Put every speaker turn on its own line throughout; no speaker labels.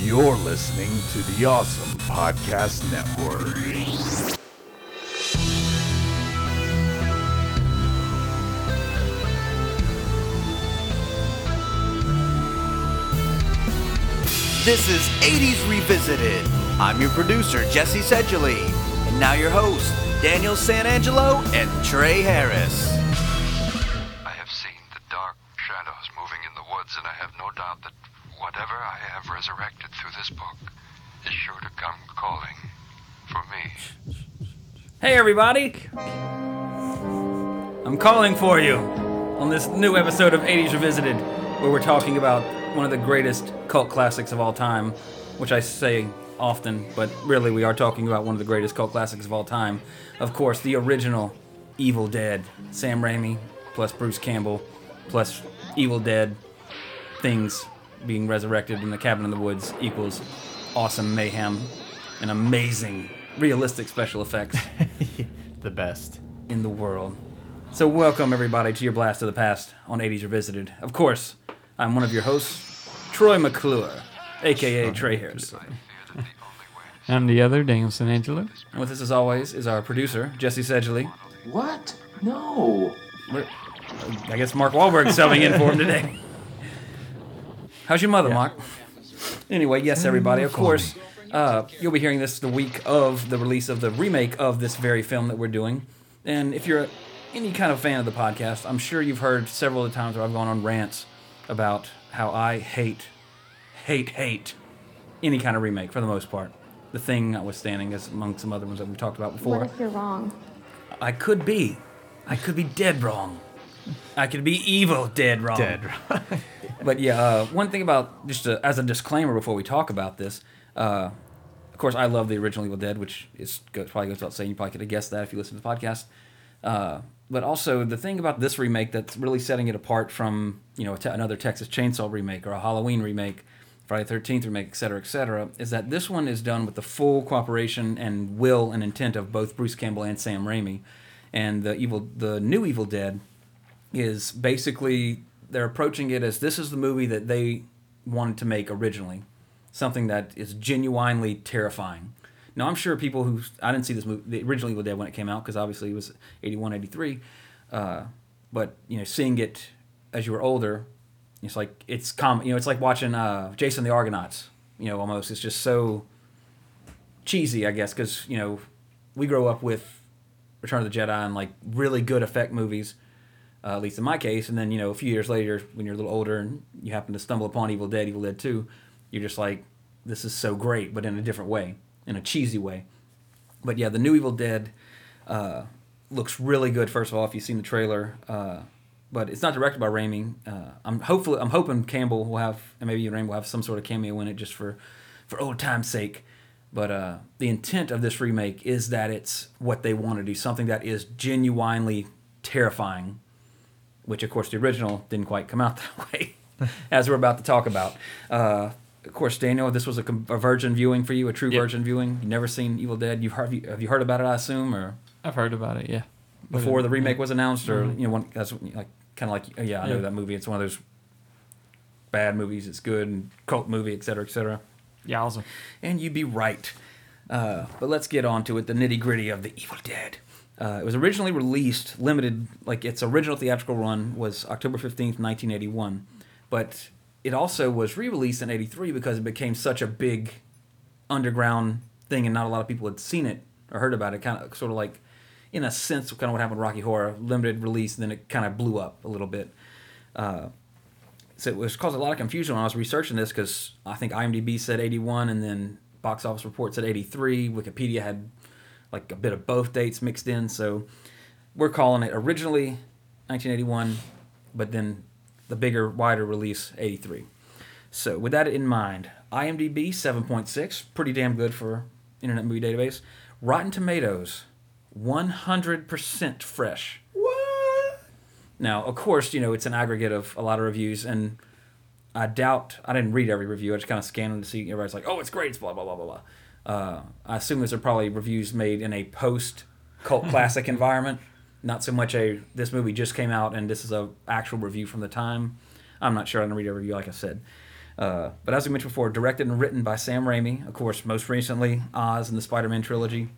You're listening to the Awesome Podcast Network.
This is 80s Revisited. I'm your producer, Jesse Seidule, and now your host, Daniel Santangelo and Trey Harris.
Hey, everybody! I'm calling for you on this new episode of 80s Revisited, where we're talking about one of the greatest cult classics of all time, which I say often, but really we are talking about one of the greatest cult classics of all time. Of course, the original Evil Dead. Sam Raimi plus Bruce Campbell plus Evil Dead things being resurrected in the cabin in the woods equals awesome mayhem and amazing realistic special effects
the best.
in the world. So, welcome everybody to your Blast of the Past on 80s Revisited. Of course, I'm one of your hosts, Troy McClure, aka Trey Harris.
I'm the other, Daniel Santangelo.
And with us, as always, is our producer, Jesse Seidule.
What? No.
We're- I guess Mark Wahlberg's subbing in for him today. How's your mother, Mark? Anyway, yes, everybody. Of course, uh, you'll be hearing this the week of the release of the remake of this very film that we're doing. And if you're any kind of fan of the podcast, I'm sure you've heard several of the times where I've gone on rants about how I hate, hate, hate any kind of remake for the most part. The thing notwithstanding, as among some other ones that we've talked about before.
What if you're wrong?
I could be. I could be dead wrong. I could be evil dead wrong.
Dead. wrong.
But yeah, uh, one thing about just uh as a disclaimer before we talk about this, uh, of course, I love the original Evil Dead, which is probably goes without saying. You probably could have guessed that if you listen to the podcast. Uh, but also the thing about this remake that's really setting it apart from you know te- another Texas Chainsaw remake or a Halloween remake, Friday Thirteenth remake, et cetera, et cetera, is that this one is done with the full cooperation and will and intent of both Bruce Campbell and Sam Raimi, and the evil the new Evil Dead is basically they're approaching it as this is the movie that they wanted to make originally, something that is genuinely terrifying. Now I'm sure people who I didn't see this movie, the original Evil Dead when it came out because obviously it was 81, 83, uh, but you know seeing it as you were older, it's like it's com you know it's like watching uh, Jason the Argonauts, you know almost it's just so cheesy I guess because you know we grow up with Return of the Jedi and like really good effect movies uh, at least in my case. And then you know, a few years later, when you're a little older and you happen to stumble upon Evil Dead, Evil Dead Two, you're just like, this is so great, but in a different way, in a cheesy way. But yeah, the new Evil Dead uh, looks really good. First of all, if you've seen the trailer, uh, but it's not directed by Raimi. Uh, I'm hopefully I'm hoping Campbell will have and maybe Raimi will have some sort of cameo in it just for for old time's sake. But uh, the intent of this remake is that it's what they want to do, something that is genuinely terrifying which of course the original didn't quite come out that way, as we're about to talk about. Uh, of course, Daniel, this was a, a virgin viewing for you, a true
Yep.
virgin viewing. You've never seen Evil Dead. You've heard, have you heard about it? I assume, or
I've heard about it, yeah.
Before the remake was announced, or
Mhm.
you know, one, that's like kind of like oh, yeah, I know that movie. It's one of those bad movies. It's good and cult movie, et cetera, et cetera.
Yeah, awesome.
And you'd be right. Uh, but let's get on to it the nitty gritty of the Evil Dead. Uh, it was originally released, limited, like its original theatrical run was October 15th, 1981. But it also was re released in 83 because it became such a big underground thing and not a lot of people had seen it or heard about it. Kind of, sort of like, in a sense, kind of what happened with Rocky Horror limited release, and then it kind of blew up a little bit. Uh, so it was caused a lot of confusion when I was researching this because I think IMDb said 81 and then Box Office Report said 83. Wikipedia had like a bit of both dates mixed in. So we're calling it originally 1981, but then the bigger, wider release 83. So with that in mind, IMDb 7.6, pretty damn good for Internet Movie Database. Rotten Tomatoes 100% fresh.
What?
Now, of course, you know, it's an aggregate of a lot of reviews, and I doubt, I didn't read every review. I just kind of scanned them to see, everybody's like, oh, it's great, it's blah, blah, blah, blah, blah. Uh, I assume those are probably reviews made in a post cult classic environment, not so much a, this movie just came out and this is a actual review from the time. I'm not sure. I didn't read every review, like I said. Uh, but as we mentioned before, directed and written by Sam Raimi, of course, most recently Oz and the Spider-Man trilogy.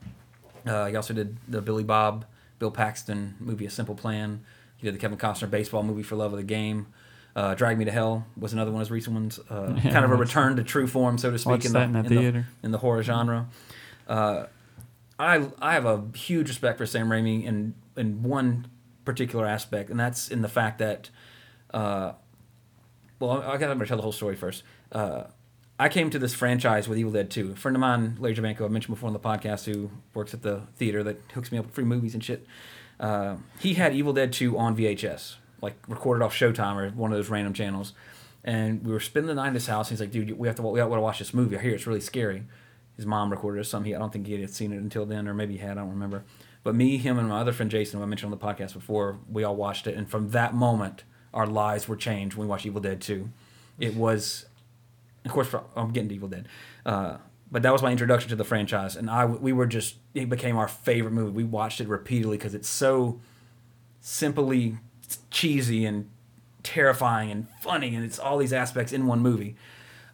Uh, he also did the Billy Bob, Bill Paxton movie A Simple Plan. He did the Kevin Costner baseball movie For Love of the Game. Uh, Drag Me to Hell was another one of his recent ones. Uh,
Yeah,
kind of a return to true form, so to speak, in, the,
in a
in, the, in the horror genre. Uh, I I have a huge respect for Sam Raimi in in one particular aspect, and that's in the fact that, uh, well, I got to tell the whole story first. Uh, I came to this franchise with Evil Dead 2. A friend of mine, Larry Jabanko, I mentioned before on the podcast, who works at the theater that hooks me up with free movies and shit. Uh, he had Evil Dead 2 on VHS, like recorded off Showtime or one of those random channels. And we were spending the night in his house. And he's like, "Dude, we have to we got to watch this movie. I hear it's really scary." His mom recorded it. Some he I don't think he had seen it until then, or maybe he had. I don't remember. But me, him, and my other friend Jason, who I mentioned on the podcast before, we all watched it. And from that moment, our lives were changed when we watched Evil Dead 2. It was of course, I'm getting to Evil Dead. Uh, but that was my introduction to the franchise, and I we were just it became our favorite movie. We watched it repeatedly because it's so simply cheesy and terrifying and funny, and it's all these aspects in one movie.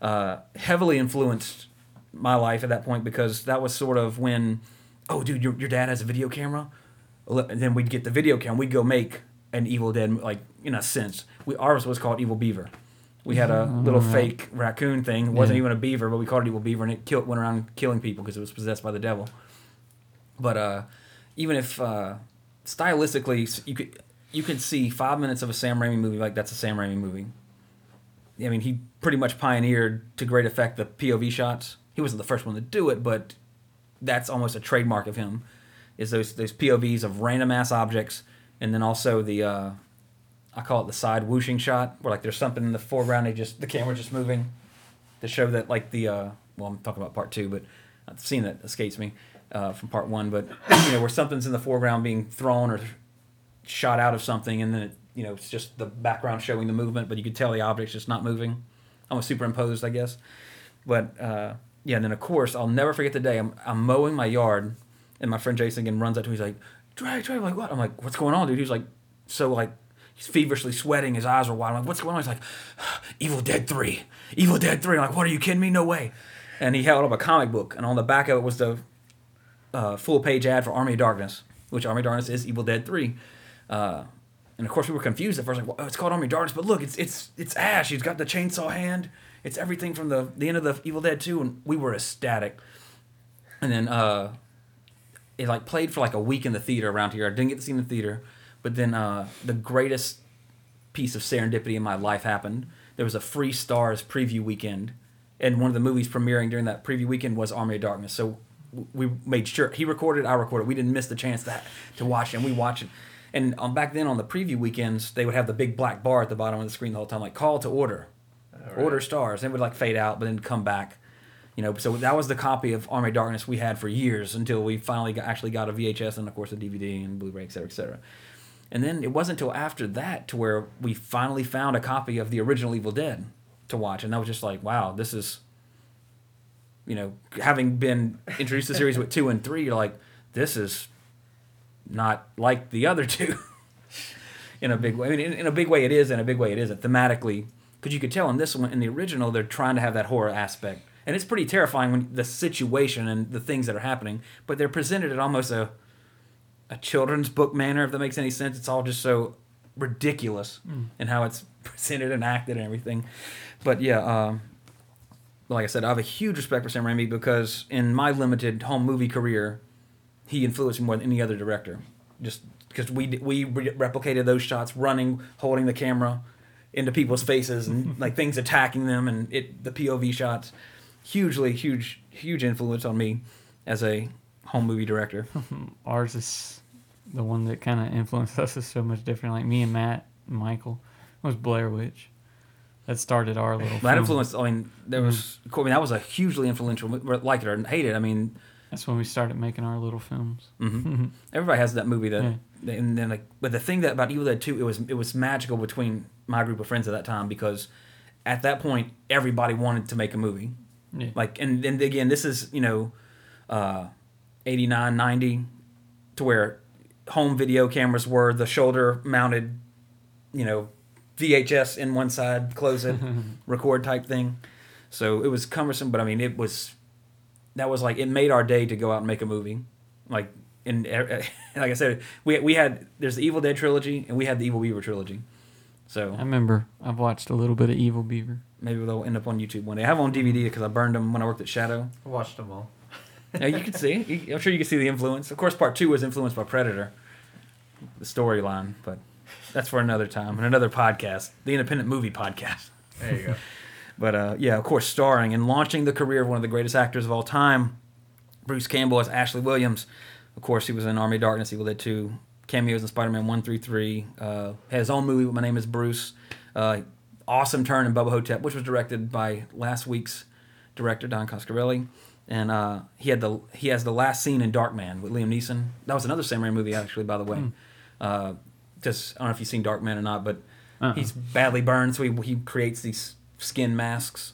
Uh, heavily influenced my life at that point because that was sort of when, oh, dude, your, your dad has a video camera. And then we'd get the video camera. We'd go make an Evil Dead, like in a sense. We ours was called Evil Beaver. We had a little fake raccoon thing. It wasn't
Yeah.
even a beaver, but we called it Evil Beaver, and it killed, went around killing people because it was possessed by the devil. But uh, even if uh, stylistically, you could you could see five minutes of a Sam Raimi movie like that's a Sam Raimi movie. I mean, he pretty much pioneered to great effect the POV shots. He wasn't the first one to do it, but that's almost a trademark of him. Is those those POVs of random ass objects, and then also the uh, I call it the side whooshing shot, where like there's something in the foreground, they just the camera just moving to show that like the uh, well I'm talking about part two, but I've seen that escapes me uh, from part one, but you know where something's in the foreground being thrown or shot out of something, and then it, you know it's just the background showing the movement, but you could tell the object's just not moving, almost superimposed, I guess. But uh, yeah, and then of course I'll never forget the day I'm, I'm mowing my yard, and my friend Jason again runs up to me. He's like, "Dre, Dre," I'm like, "What?" I'm like, "What's going on, dude?" He's like, so like. He's feverishly sweating. His eyes are wide. I'm like, what's going on? He's like, Evil Dead 3. Evil Dead 3. I'm like, what are you kidding me? No way. And he held up a comic book, and on the back of it was the uh, full page ad for Army of Darkness, which Army of Darkness is Evil Dead 3. Uh, and of course, we were confused at first, like, well, it's called Army of Darkness, but look, it's it's it's Ash. He's got the chainsaw hand. It's everything from the the end of the Evil Dead 2, and we were ecstatic. And then uh, it like played for like a week in the theater around here. I didn't get to see in the theater, but then uh, the greatest piece of serendipity in my life happened. There was a free stars preview weekend, and one of the movies premiering during that preview weekend was Army of Darkness. So we made sure he recorded, I recorded. We didn't miss the chance to to watch it. And we watched it. And um, back then on the preview weekends, they would have the big black bar at the bottom of the screen the whole time, like call to order, order stars. And it would like fade out, but then come back. You know, so that was the copy of Army of Darkness we had for years until we finally got, actually got a VHS and of course a DVD and Blu-ray, et cetera, et cetera. And then it wasn't until after that to where we finally found a copy of the original Evil Dead to watch, and that was just like, wow, this is, you know, having been introduced to the series with two and three, you're like, this is not like the other two. in a big way, I mean, in, in a big way, it is. In a big way, it isn't. Thematically, because you could tell in this one, in the original, they're trying to have that horror aspect, and it's pretty terrifying when the situation and the things that are happening. But they're presented in almost a a children's book manner, if that makes any sense. It's all just so ridiculous in how it's presented and acted and everything. But yeah, um, like I said, I have a huge respect for Sam Raimi because in my limited home movie career, he influenced me more than any other director. Just because we we re- replicated those shots, running, holding the camera into people's faces, and like things attacking them, and it the POV shots, hugely huge huge influence on me as a home movie director.
Ours is the one that kind of influenced us is so much different. Like me and Matt and Michael was Blair Witch. That started our little.
That influenced. I mean, there was. I mean, that was a hugely influential. Like it or hate it. I mean,
That's when we started making our little films.
hmm everybody has that movie that.
Yeah.
And then like, but the thing that about Evil Dead Two, it was it was magical between my group of friends at that time because, at that point, everybody wanted to make a movie.
Yeah.
Like, and then again, this is you know, uh, 89, 90, to where home video cameras were the shoulder mounted, you know, VHS in one side, close it, record type thing. So it was cumbersome, but I mean, it was that was like it made our day to go out and make a movie. Like in like I said, we we had there's the Evil Dead trilogy and we had the Evil Beaver trilogy. So
I remember I've watched a little bit of Evil Beaver.
maybe they'll end up on YouTube one day. I have them on DVD because I burned them when I worked at Shadow.
I watched them all.
Yeah, you can see. I'm sure you can see the influence. Of course, part two was influenced by Predator, the storyline, but that's for another time and another podcast, the Independent Movie Podcast.
There you go.
But uh, yeah, of course, starring and launching the career of one of the greatest actors of all time, Bruce Campbell as Ashley Williams. Of course, he was in Army of Darkness, Evil Dead 2, cameos in Spider Man 1 through 3. Uh, had his own movie, with My Name is Bruce. Uh, awesome turn in Bubba Ho-Tep, which was directed by last week's director, Don Coscarelli. And uh, he had the he has the last scene in Darkman with Liam Neeson. That was another Sam Raimi movie, actually, by the way. Uh, just I don't know if you've seen Darkman or not, but
Uh-uh.
he's badly burned, so he, he creates these skin masks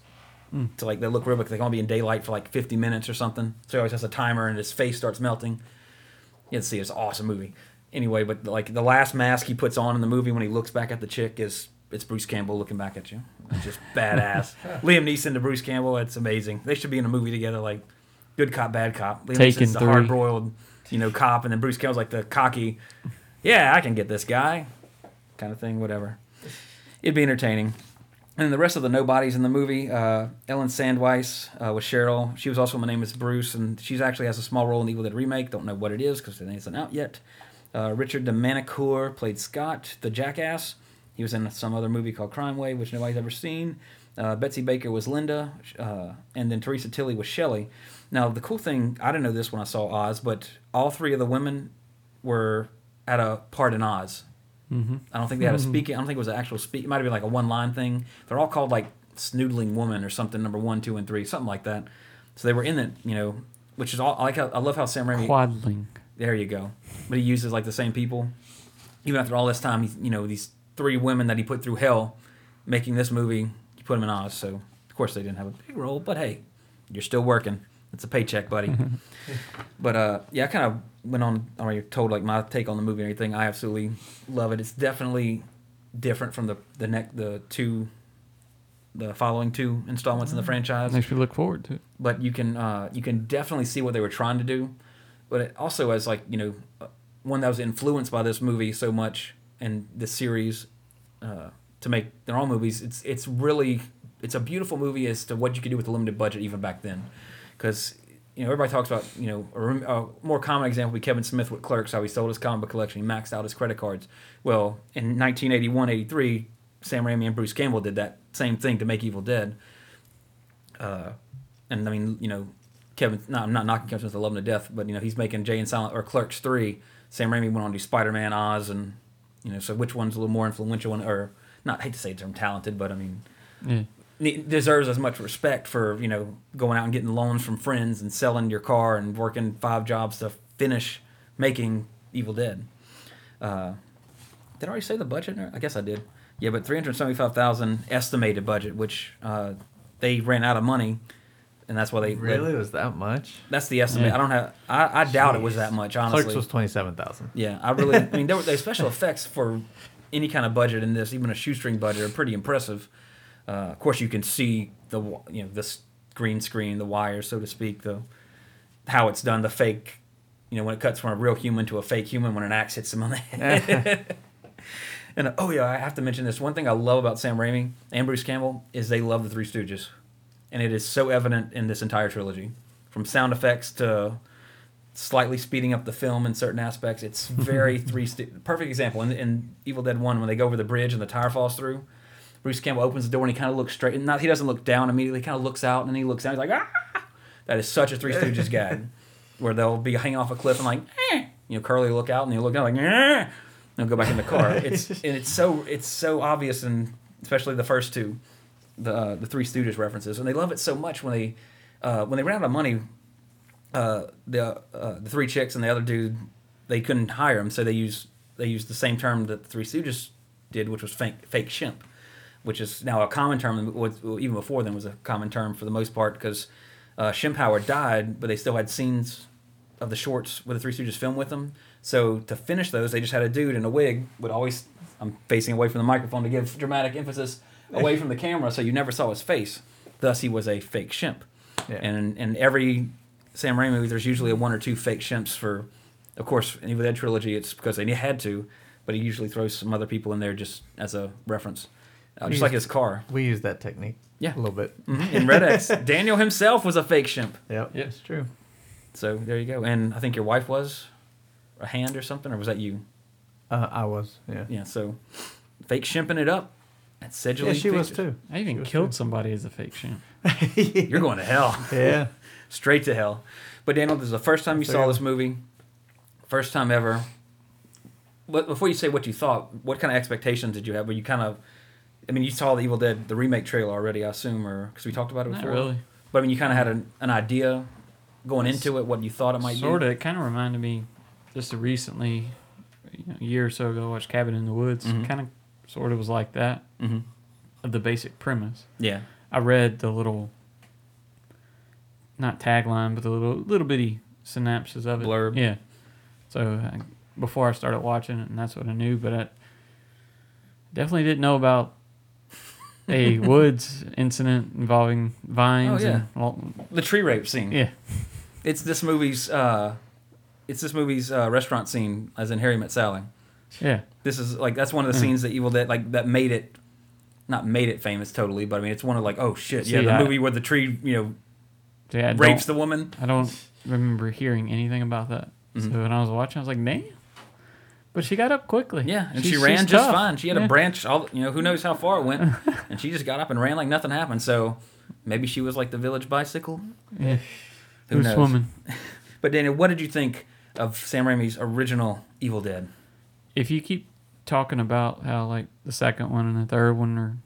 to like they look real because they can only be in daylight for like 50 minutes or something. So he always has a timer, and his face starts melting. You can see it's an awesome movie. Anyway, but like the last mask he puts on in the movie when he looks back at the chick is it's Bruce Campbell looking back at you. It's just badass. Liam Neeson to Bruce Campbell, it's amazing. They should be in a movie together, like good cop, bad cop. Liam
Taken
Neeson's the hard boiled, you know, cop, and then Bruce Campbell's like the cocky, yeah, I can get this guy, kind of thing. Whatever. It'd be entertaining. And the rest of the nobodies in the movie, uh, Ellen Sandweiss uh, was Cheryl. She was also My Name is Bruce, and she's actually has a small role in the Evil Dead remake. Don't know what it is because it isn't out yet. Uh, Richard DeManincor played Scott, the jackass. He was in some other movie called Crime Wave, which nobody's ever seen. Uh, Betsy Baker was Linda, uh, and then Theresa Tilly was Shelley. Now, the cool thing, I didn't know this when I saw Oz, but all three of the women were at a part in Oz. Mm-hmm. I don't think they had a mm-hmm. speaking. I don't think it was an actual speak. It might have been like a one line thing. They're all called like Snoodling Woman or something. Number one, two, and three, something like that. So they were in it, you know, which is all. I like. How, I love how Sam Raimi.
Quadling.
There you go. But he uses like the same people. Even after all this time, he's, you know, these three women that he put through hell making this movie, he put them in Oz. So, of course, they didn't have a big role, but hey, you're still working. It's a paycheck, buddy. but uh, yeah, I kind of went on, I already told like my take on the movie and everything. I absolutely love it. It's definitely different from the, the, neck the two, the following two installments in the franchise
Makes me look forward to it.
but you can uh, you can definitely see what they were trying to do. But it also as like you know uh, one that was influenced by this movie so much and the series uh, to make their own movies. It's it's really it's a beautiful movie as to what you could do with a limited budget even back then, because you know everybody talks about you know a, a more common example would be Kevin Smith with Clerks how he sold his comic book collection he maxed out his credit cards. Well in 1981 83 Sam Raimi and Bruce Campbell did that same thing to make Evil Dead. Uh, and I mean, you know, Kevin. No, I'm not knocking Kevin Smith. I love him to death, but you know, he's making Jay and Silent or Clerks three. Sam Raimi went on to do Spider Man, Oz, and you know, so which one's a little more influential? One, or not? I hate to say the term talented, but I mean. Deserves as much respect for you know going out and getting loans from friends and selling your car and working five jobs to finish making Evil Dead. Uh, did I already say the budget? I guess I did. Yeah, but three hundred seventy-five thousand estimated budget, which uh, they ran out of money, and that's why they
Really? Was that much?
That's the estimate.
Yeah.
I don't have. I, I doubt it was that much. Honestly,
Clerks was twenty seven thousand.
yeah, I really. I mean, there were the special effects for any kind of budget in this, even a shoestring budget, are pretty impressive. Uh, of course, you can see the you know this green screen, the wires, so to speak, the how it's done, the fake. You know, when it cuts from a real human to a fake human when an axe hits him on the head. and uh, oh yeah, I have to mention this. One thing I love about Sam Raimi and Bruce Campbell is they love the Three Stooges, and it is so evident in this entire trilogy, from sound effects to slightly speeding up the film in certain aspects. It's very three. St- perfect example in, in Evil Dead One when they go over the bridge and the tire falls through. Bruce Campbell opens the door and he kind of looks straight. And not he doesn't look down immediately. He kind of looks out and then he looks down. He's like, ah! That is such a Three Stooges gag, where they'll be hanging off a cliff and like, eh! you know, Curly look out and he'll look down like, eh! and go back in the car. It's and it's so it's so obvious and especially the first two, the uh, the Three Stooges references, and they love it so much when they uh, when they ran out of money uh, the uh, the three chicks and the other dude they couldn't hire him, so they used they used the same term that the Three Stooges did, which was fake fake Shemp, which is now a common term. Even before then was a common term for the most part because uh, Shemp Howard died, but they still had scenes of the shorts with the Three Stooges film with them. So to finish those, they just had a dude in a wig would always. I'm facing away from the microphone to give dramatic emphasis away from the camera, so you never saw his face. Thus, he was a fake Shemp.
Yeah.
And in every Sam Raimi movie, there's usually a one or two fake Shemps for, of course, in Evil Dead trilogy, it's because they had to, but he usually throws some other people in there just as a reference, uh, just
He's-
like his car.
We use that technique.
Yeah.
A little bit.
Mhm. In Red X, Daniel himself was a fake Shemp.
Yep.
Yep.
It's true.
So there you go. And I think your wife was a hand or something, or was that you?
Uh, I was. Yeah.
Yeah. So fake Shemping it up. That's Seidule.
Yeah, she was too.
I even killed
too.
somebody as a fake Shemp.
You're going to hell.
Yeah.
Straight to hell. But Daniel, this is the first time you
So,
saw
yeah.
this movie. First time ever. But before you say what you thought, what kind of expectations did you have? Were you kind of, I mean, you saw the Evil Dead the remake trailer already, I assume, or because we talked about it
Not
before.
really.
But I mean, you kind of had an, an idea going into it, what you thought it might
Sort
be.
of. It kind of reminded me just recently, you know, a year or so ago, I watched Cabin in the Woods.
Mhm.
Kind of, sort of was like that.
Mm-hmm.
Of the basic premise.
Yeah.
I read the little, not tagline, but the little little bitty synopsis of it.
Blurb.
Yeah. So I, before I started watching it, and that's what I knew, but I definitely didn't know about a woods incident involving vines.
Oh, yeah.
And,
The tree rape scene.
yeah.
It's this movie's. Uh, it's this movie's uh, restaurant scene, as in Harry Met Sally.
Yeah.
This is like that's one of the
Mm.
scenes that Evil Dead like that made it, not made it famous totally, but I mean it's one of like oh shit yeah
See,
the
I-
movie where the tree you know
yeah,
rapes the woman.
I don't remember hearing anything about that.
Mhm.
So when I was watching, I was like, damn. But she got up quickly.
Yeah, and
She's-
she ran just
tough.
fine. She had
Yeah.
a branch all you know who knows how far it went, and she just got up and ran like nothing happened. So maybe she was like the village bicycle.
Yeah.
Who knows?
swimming?
But Daniel, what did you think of Sam Raimi's original Evil Dead?
If you keep talking about how like the second one and the third one are,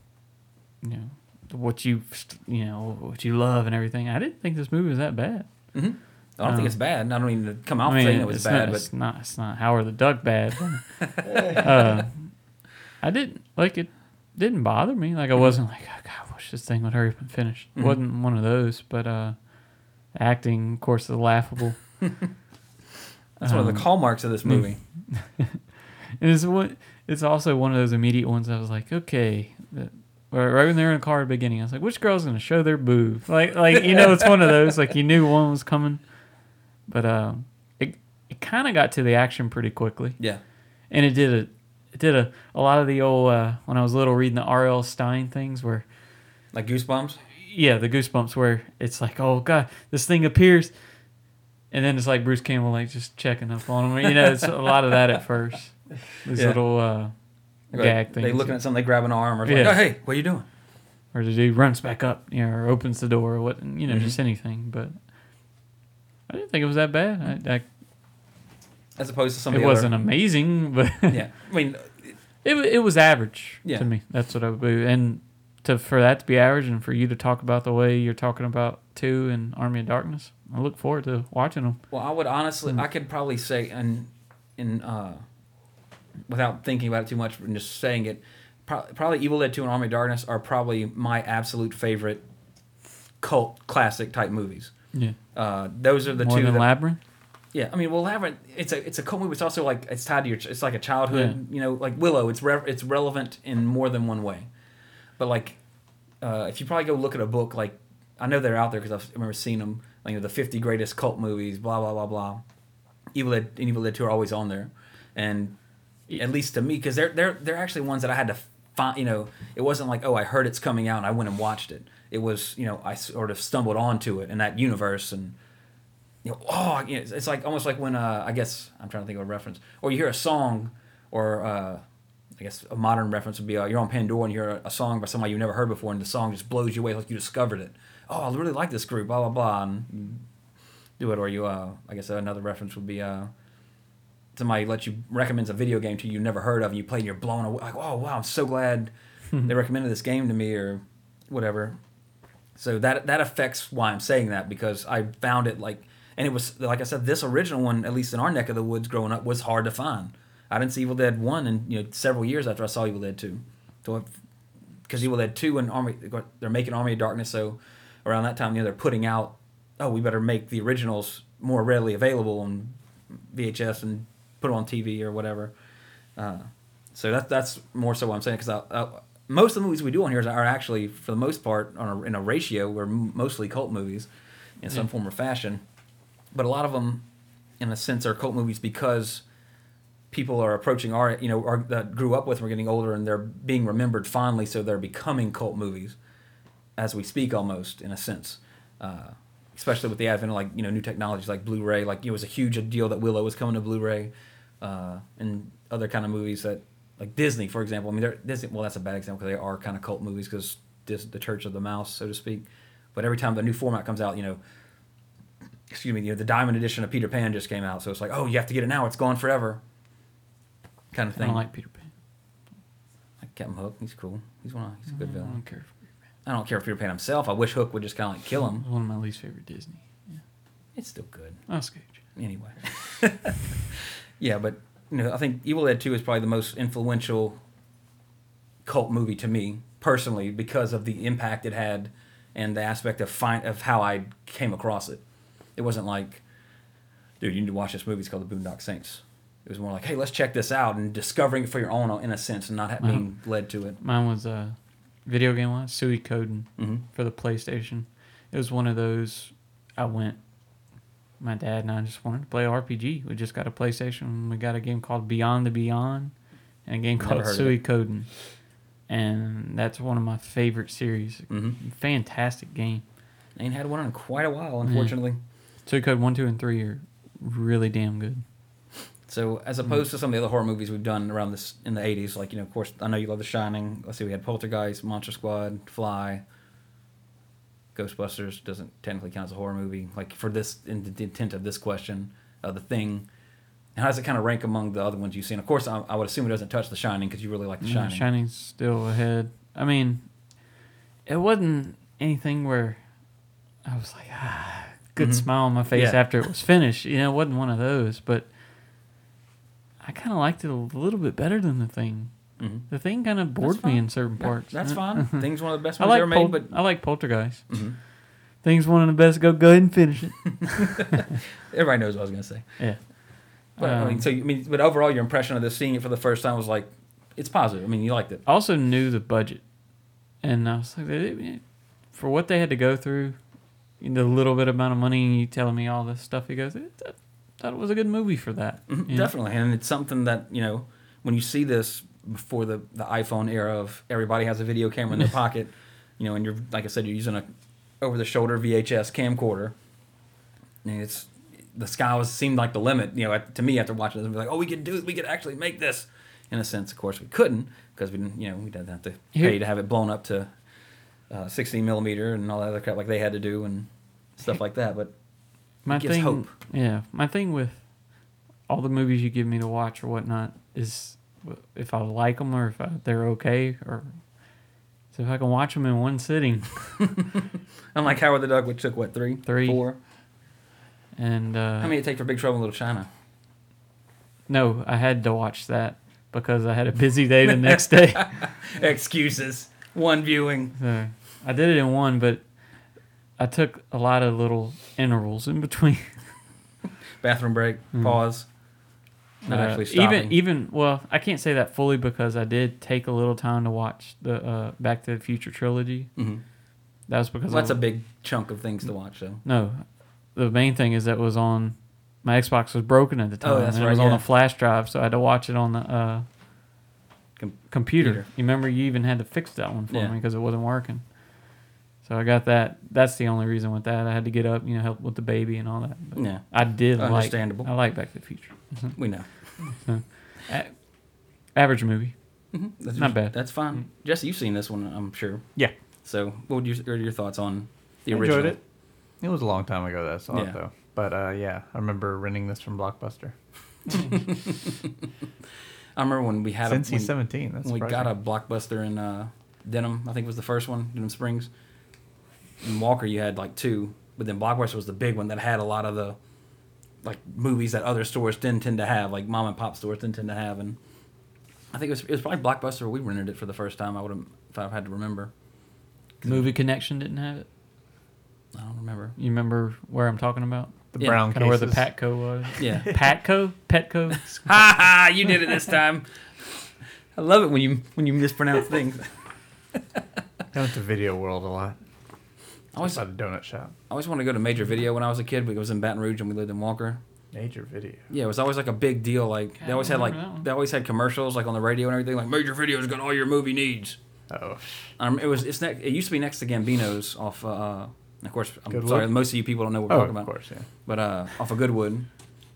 you know, what you you know what you love and everything, I didn't think this movie was that bad.
Mm-hmm. I don't think
Um,
it's bad. I don't mean to come out
I mean,
saying it was
it's
bad,
not,
but
it's not. It's not Howard the Duck bad. uh, I didn't like it. Didn't bother me. Like I wasn't like, oh, God, I wish this thing would hurry up and finish.
Mhm.
wasn't one of those. But uh, acting, of course, is laughable.
that's one of
Um,
the hallmarks of this movie.
And it's what it's also one of those immediate ones. I was like, okay, that, right right when they're in the car at the beginning, I was like, which girl's gonna show their boob? Like, like you know, it's one of those. Like you knew one was coming, but um, it it kind of got to the action pretty quickly,
Yeah.
and it did a it did a a lot of the old uh, when I was little reading the R.L. Stine things where
Like Goosebumps.
yeah, the goosebumps where it's like, oh god, this thing appears, and then it's like Bruce Campbell like just checking up on him. You know, it's a lot of that at first. These
Yeah.
little uh,
Like,
gag things.
They looking at something, they grab an arm, or
Yeah.
like, oh hey, what are you doing?
or the dude runs back up, you know, or opens the door, or what, you know,
Mhm.
just anything. But I didn't think it was that bad. I, I,
As opposed to some
it wasn't amazing, but
yeah. I mean,
it it was average
Yeah.
to me. That's what I would do. And to for that to be average, and for you to talk about the way you're talking about two and Army of Darkness, I look forward to watching them.
Well, I would honestly,
Hmm.
I could probably say, and in uh, without thinking about it too much and just saying it, pro- probably Evil Dead Two and Army of Darkness are probably my absolute favorite cult classic type movies.
Yeah,
Uh, those are the
more
two.
than
That,
Labyrinth.
yeah, I mean, well, Labyrinth, it's a it's a cult movie. It's also like it's tied to your. It's like a childhood. Yeah. You know, like Willow. It's re- it's relevant in more than one way. But like, uh, if you probably go look at a book, like I know they're out there because I remember seeing them. Like you know, the fifty greatest cult movies. Blah blah blah blah. Evil Dead and Evil Dead Two are always on there, and at least to me, because they're they're they're actually ones that I had to find. You know, it wasn't like oh I heard it's coming out and I went and watched it. It was you know I sort of stumbled onto it in that universe and you know, oh, you know, it's, it's like almost like when uh, I guess I'm trying to think of a reference, or you hear a song, or uh, I guess a modern reference would be uh, you're on Pandora and you hear a, a song by somebody you've never heard before, and the song just blows you away like you discovered it. Oh, I really like this group, blah blah blah, and do it. Or you, uh, I guess another reference would be uh, somebody lets you recommends a video game to you you never heard of, and you play and you're blown away. Like, oh wow, I'm so glad they recommended this game to me, or whatever. So that that affects why I'm saying that because I found it like, and it was like I said, this original one, at least in our neck of the woods growing up, was hard to find. I didn't see Evil Dead one in you know several years after I saw Evil Dead two, so because Evil Dead two and Army they're making Army of Darkness, so around that time you know they're putting out, oh we better make the originals more readily available on VHS and put them on TV or whatever. Uh, so that's that's more so what I'm saying because uh, most of the movies we do on here are actually, for the most part, on a, in a ratio, we're mostly cult movies in some
Yeah.
form or fashion. But a lot of them, in a sense, are cult movies because people are approaching our, you know, our, that grew up with, we're getting older, and they're being remembered fondly, so they're becoming cult movies as we speak, almost in a sense. Uh, especially with the advent of like you know new technologies like Blu-ray, like it was a huge deal that Willow was coming to Blu-ray, uh, and other kind of movies that like Disney, for example. I mean, they're Disney. Well, that's a bad example because they are kind of cult movies because the Church of the Mouse, so to speak. But every time the new format comes out, you know, excuse me, you know, the Diamond Edition of Peter Pan just came out, so it's like, oh, you have to get it now; it's gone forever, kind of
I
thing.
don't like Peter Pan.
I like Captain Hook, he's cool. He's one. Of, he's a good mm,
I
villain.
don't care for Peter Pan.
I don't care for Peter Pan himself. I wish Hook would just kind of like kill him.
One of my least favorite Disney. Yeah.
It's still good.
Scooch.
anyway. yeah, but you know, I think Evil Dead Two is probably the most influential cult movie to me personally because of the impact it had and the aspect of find of how I came across it. It wasn't like, dude, you need to watch this movie. It's called The Boondock Saints. It was more like, hey, let's check this out and discovering it for your own in a sense and not ha- being led to it.
Mine was a video game wise, Suikoden
Mhm.
for the PlayStation. It was one of those. I went. My dad and I just wanted to play RPG. We just got a PlayStation. We got a game called Beyond the Beyond, and a game
Never
called Sui. Coden, and that's one of my favorite series.
Mhm.
Fantastic game.
Ain't had one in quite a while, unfortunately.
Suikoden one, two, and three are really damn good.
So as opposed to some of the other horror movies we've done around this in the '80s, like you know, of course, I know you love The Shining. Let's see, we had Poltergeist, Monster Squad, Fly, Ghostbusters doesn't technically count as a horror movie. Like for this, in the intent of this question, uh, The Thing. How does it kind of rank among the other ones you've seen? Of course, I, I would assume it doesn't touch The Shining because you really like The
Yeah,
Shining.
Shining's still ahead. I mean, it wasn't anything where I was like, ah, good
Mhm.
smile on my face
Yeah.
after it was finished. You know, it wasn't one of those, but I kind of liked it a little bit better than the thing.
Mhm.
The thing kind of bored me in certain
Yeah,
parts.
that's
Uh,
fine. Thing's one of the best
I
movies
like
ever
Pol-
made, but
I like Poltergeist.
Mhm.
Thing's one of the best. Go go ahead and finish it.
everybody knows what I was gonna say.
yeah.
But I mean,
Um,
so you, I mean, but overall, your impression of this, seeing it for the first time, was like, it's positive. I mean, you liked it.
I also knew the budget, and I was like, for what they had to go through, the little bit amount of money, and you telling me all this stuff, he goes, "I thought it was a good movie for that.
Mhm,
you know?
Definitely, and it's something that you know when you see this before the the iPhone era of everybody has a video camera in their pocket, you know, and you're like I said, you're using a over the shoulder VHS camcorder, and it's the sky was seemed like the limit. You know, at, to me after watching this, be like, oh, we could do, we could actually make this. In a sense, of course, we couldn't because we didn't, you know, we didn't have to pay to have it blown up to uh, 16 millimeter and all that other crap like they had to do and stuff like that. But
my
it gives
thing,
hope.
yeah, my thing with all the movies you give me to watch or whatnot is if I like them or if I, they're okay or so if I can watch them in one sitting.
I'm unlike Howard the Duck, which took what three,
Three.
four.
And uh,
How many it take for Big Trouble in Little China?
no, I had to watch that because I had a busy day the next day.
Excuses. One viewing.
So I did it in one, but I took a lot of little intervals in between.
Bathroom break. Pause. Not
Uh,
actually stopping.
even even well, I can't say that fully because I did take a little time to watch the uh, Back to the Future trilogy.
Mhm.
That was because
Well, that's
I,
a big chunk of things to watch, though.
no. The main thing is that it was on my Xbox was broken at the time.
Oh, that's
and It
right,
was on a flash drive, so I had to watch it on the uh,
Com-
computer.
computer.
You remember you even had to fix that one for
Yeah.
me because it wasn't working. So I got that. That's the only reason with that. I had to get up, you know, help with the baby and all that. But
Yeah.
I did like.
Understandable.
I like Back to the Future.
We know.
A- average movie.
That's
Not bad.
That's fine. Jesse, you've seen this one, I'm sure.
Yeah.
So, what would your, what are your thoughts on the
I
original?
enjoyed it. It was a long time ago that I saw
Yeah.
it though. But uh, yeah, I remember renting this from Blockbuster.
I remember when we had
Since
a, when,
he's 17. That's
when we got a
surprising.
blockbuster in uh, Denham. I think was the first one, Denham Springs. In Walker, you had like two, but then Blockbuster was the big one that had a lot of the like movies that other stores didn't tend to have, like mom and pop stores didn't tend to have. And I think it was it was probably Blockbuster where we rented it for the first time. I would have if I had to remember.
Movie Connection didn't have it.
I don't remember.
You remember where I'm talking about?
The
Yeah,
brown
Kind of where the
cases.
Patco was.
Yeah.
Patco? Petco?
Ha ha! You did it this time. I love it when you when you mispronounce things.
I went to Video World a lot.
I always, I
Outside a donut shop.
I always wanted to go to Major Video when I was a kid, but it was in Baton Rouge and we lived in Walker.
Major Video.
Yeah, it was always like a big deal. Like they always had like
remember that one.
they always had commercials like on the radio and everything. Like Major Video's got all your movie needs.
Oh,
Um, it was it's ne- it used to be next to Gambino's off. Uh, of course, I'm
Goodwood?
sorry, most of you people don't know what we're
oh,
talking about.
of course, yeah.
But uh, off of Goodwood,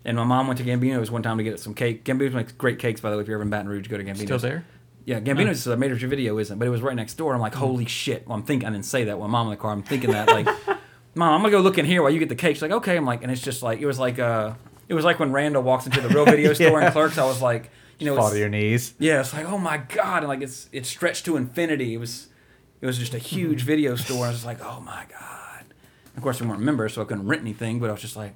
and my mom went to Gambino's one time to get some cake. Gambino's makes great cakes, by the way. If you're ever in Baton Rouge, go to Gambino's.
Still there?
Yeah, Gambino's uh, Major Video isn't, but it was right next door. I'm like, holy shit! Well, I'm thinking I didn't say that when mom in the car. I'm thinking that like, mom, I'm gonna go look in here while you get the cake. She's like, okay. I'm like, and it's just like it was like uh, it was like when Randall walks into the real video store
Yeah.
in Clerks. I was like, you know,
Fall to your knees.
yeah, it's like, oh my god, and like it's it's stretched to infinity. It was it was just a huge video store. I was like, oh my god. Of course, we weren't members, so I couldn't rent anything. But I was just like,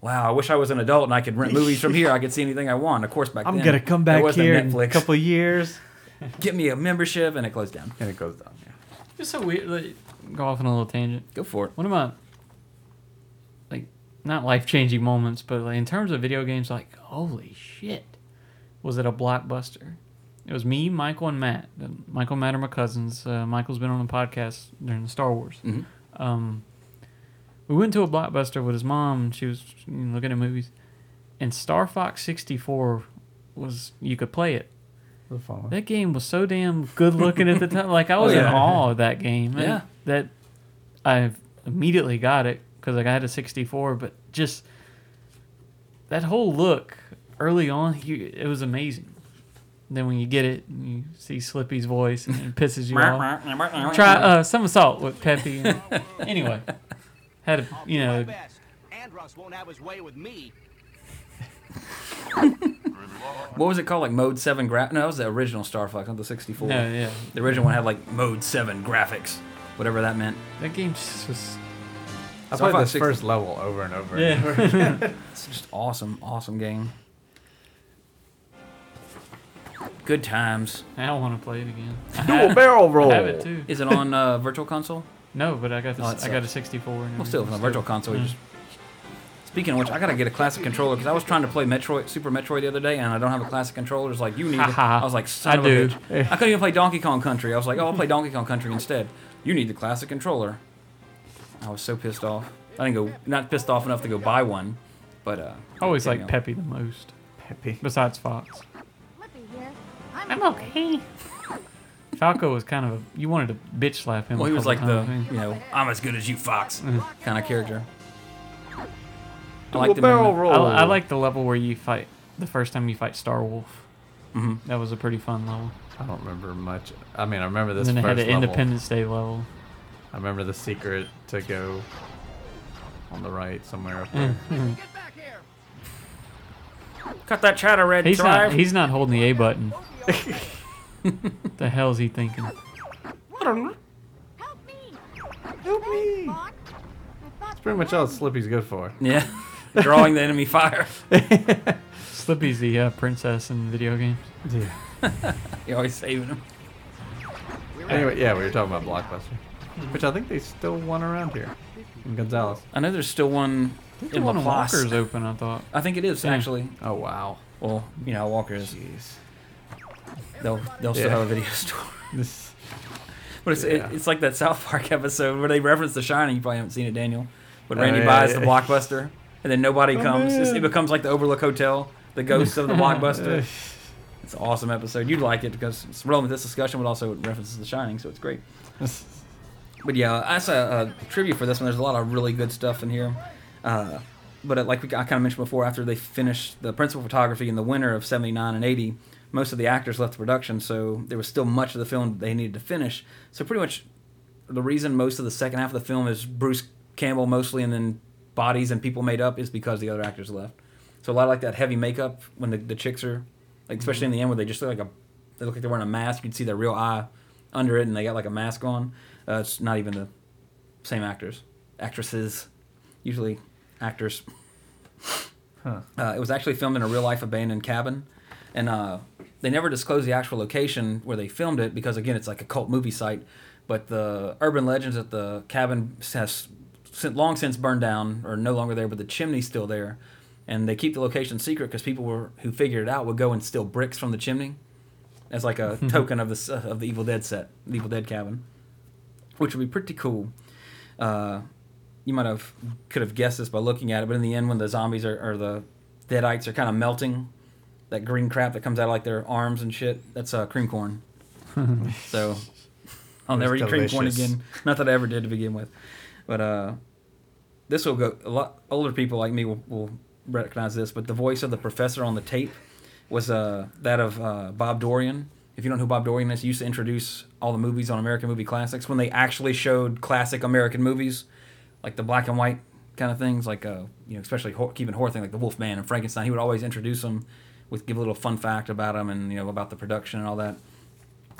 wow, I wish I was an adult and I could rent movies from here. I could see anything I want. Of course, back
I'm
then
gonna come back here in a
Netflix.
couple years.
Get me a membership, and it closed down.
And it goes down. Yeah.
Just so weird. Like, go off on a little tangent.
Go for it.
What of my, like, not life changing moments, but like, in terms of video games, like, holy shit, was it a blockbuster? It was me, Michael, and Matt. Uh, Michael and Matt are my cousins. Uh, Michael's been on the podcast during the Star Wars.
Mhm.
Um, we went to a blockbuster with his mom. She was you know, looking at movies, and Star Fox 64 was you could play it.
It was fun.
That game was so damn good looking at the time. Like I was
Oh, yeah.
in awe of that game. And
Yeah.
That I immediately got it because like I had a 64, but just that whole look early on, you, it was amazing. Then when you get it, and you see Slippy's voice and it pisses you off. Try uh, somersault with Peppy. anyway, had a, you know
best. Andross won't have his way with me.
What was it called? Like Mode Seven Gra? No, that was the original Star Fox, not the 64.
no yeah
The original one had like Mode Seven graphics, whatever that meant.
that game just was
I
Star
played
Fox
this
60
first level over and over. and over.
yeah.
It's just awesome, awesome game. Good times.
I don't want to play it again. I
Dual barrel roll.
I have it too.
Is it on uh, Virtual Console?
No, but I got the,
Oh,
I got a 64. And
Well, still, it's on
everything,
Virtual Console. you
Mm.
Just... Speaking of which, I gotta get a classic controller because I was trying to play Metroid, Super Metroid the other day, and I don't have a classic controller. It's like you need it. I was like, son
I
of
do.
a bitch. I couldn't even play Donkey Kong Country. I was like, oh, I'll play Donkey Kong Country instead. You need the classic controller. I was so pissed off. I didn't go, not pissed off enough to go buy one, but uh,
I always like
go.
Peppy the most,
Peppy.
besides Fox.
Flippy. I'm,
I'm okay. Falco was kind of a, you wanted to bitch slap him.
Well, he was like the, you know, I'm as good as you, Fox, kind of character. I
Dual
liked him
barrel roll.
I, I like the level where you fight the first time you fight Star Wolf.
Mhm.
That was a pretty fun level.
I don't remember much. I mean, I remember this
and then they had
first
the
level.
Independence Day level.
I remember the secret to go on the right somewhere up there.
Mm.
Get back here.
Cut that chatter, Red
He's
Drive.
not. He's not holding the A button. the hell's he thinking?
help me.
Help me.
Bot. I
Pretty much all Slippy's good for.
yeah, drawing the enemy fire.
Slippy's the uh, princess in video games.
Yeah.
You're always saving him.
Anyway, yeah, we were talking about Blockbuster, which I think they still won around here in Gonzales.
I know there's still one
The
in
one in
Laplace.
Walker's open, I thought.
I think it is
Yeah.
actually.
Oh wow.
Well, you know how Walker is.
Jeez.
They'll they'll still
Yeah.
have a video store.
This.
But it's
Yeah.
it, it's like that South Park episode where they reference The Shining. You probably haven't seen it, Daniel. But
Oh,
Randy
yeah,
buys
yeah.
the blockbuster, and then nobody
Oh,
comes.
Man.
it becomes like the Overlook Hotel, the ghost of the blockbuster. It's an awesome episode. You'd like it because it's relevant to this discussion, but also it references The Shining, so it's great. But yeah, that's a, a trivia for this one. There's a lot of really good stuff in here. Uh, but uh, like we, I kind of mentioned before, after they finished the principal photography in the winter of 79 and 80, most of the actors left the production, so there was still much of the film they needed to finish. So pretty much the reason most of the second half of the film is Bruce Campbell mostly and then bodies and people made up is because the other actors left. So a lot of like that heavy makeup when the, the chicks are, like especially in the end where they just look like a, they look like they're wearing a mask. You can see their real eye under it and they got like a mask on. Uh, it's not even the same actors, actresses, usually actors.
Huh.
Uh, it was actually filmed in a real life abandoned cabin, and uh, they never disclosed the actual location where they filmed it because again, it's like a cult movie site. But the urban legends that the cabin has long since burned down or no longer there, but the chimney's still there, and they keep the location secret because people were who figured it out would go and steal bricks from the chimney as like a token of the s- of the Evil Dead set, the Evil Dead cabin, which would be pretty cool. Uh, you might have could have guessed this by looking at it, but in the end, when the zombies are or the deadites are kind of melting, that green crap that comes out of like their arms and shit, that's uh, cream corn. so I'll never
was
eat cream corn again. Not that I ever did to begin with, but uh, this will go. A lot older people like me will, will recognize this. But the voice of the professor on the tape was uh, that of uh, Bob Dorian. If you don't know who Bob Dorian is, he used to introduce all the movies on American Movie Classics when they actually showed classic American movies, like the black and white kind of things, like uh, you know, especially hor- keeping horror thing like the Wolfman and Frankenstein. He would always introduce them with give a little fun fact about them and you know about the production and all that.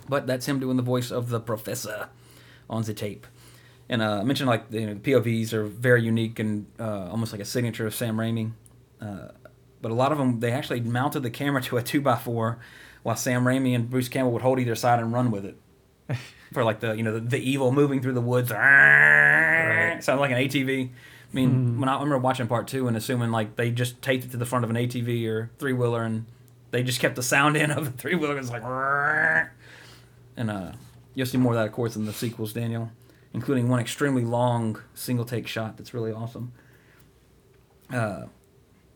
But that's him doing the voice of the professor on the tape. And uh, I mentioned like the, you know, the POVs are very unique and uh, almost like a signature of Sam Raimi. Uh, but a lot of them, they actually mounted the camera to a two by four, while Sam Raimi and Bruce Campbell would hold either side and run with it for like the you know the, the evil moving through the woods. Sounds like an ATV. I mean, when I, I remember watching part two and assuming like they just taped it to the front of an ATV or three wheeler and they just kept the sound in of the three wheeler. It's like, and uh, you'll see more of that, of course, in the sequels, Daniel, including one extremely long single take shot that's really awesome. Uh,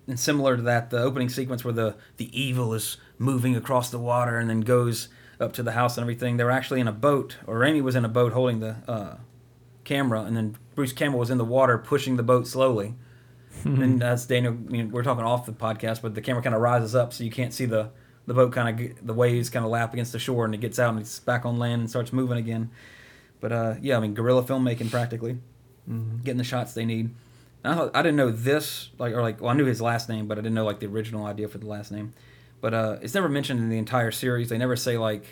and similar to that, the opening sequence where the the evil is moving across the water and then goes up to the house and everything. They were actually in a boat, or Amy was in a boat holding the uh, camera, and then Bruce Campbell was in the water pushing the boat slowly. and that's Daniel. I mean, we're talking off the podcast, but the camera kind of rises up so you can't see the the boat kind of the waves kind of lap against the shore, and it gets out and it's back on land and starts moving again. But uh, yeah, I mean, guerrilla filmmaking practically, getting the shots they need. And I thought I didn't know this like or like well I knew his last name, but I didn't know like the original idea for the last name. But uh, it's never mentioned in the entire series. They never say like,